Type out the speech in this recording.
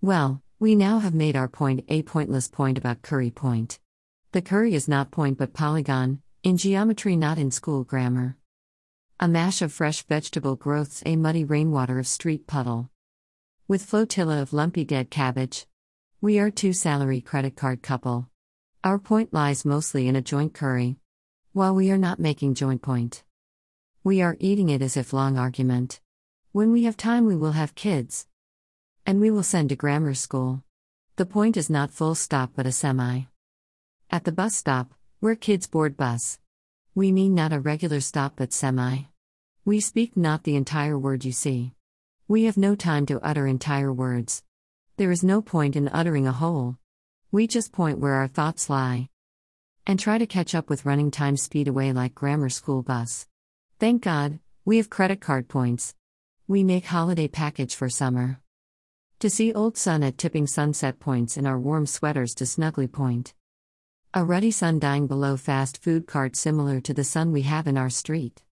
Well, we now have made our point a pointless point about curry point. The curry is not point but polygon, in geometry, not in school grammar. A mash of fresh vegetable growths, a muddy rainwater of street puddle. With flotilla of lumpy dead cabbage. We are two salary credit card couple. Our point lies mostly in a joint curry. While we are not making joint point, we are eating it as if long argument. When we have time, we will have kids. And we will send to grammar school. The point is not full stop but a semi. At the bus stop, where kids board bus. We mean not a regular stop but semi. We speak not the entire word you see. We have no time to utter entire words. There is no point in uttering a whole. We just point where our thoughts lie. And try to catch up with running time speed away like grammar school bus. Thank God, we have credit card points. We make holiday package for summer. To see old sun at tipping sunset points in our warm sweaters to snuggly point. A ruddy sun dying below fast food cart similar to the sun we have in our street.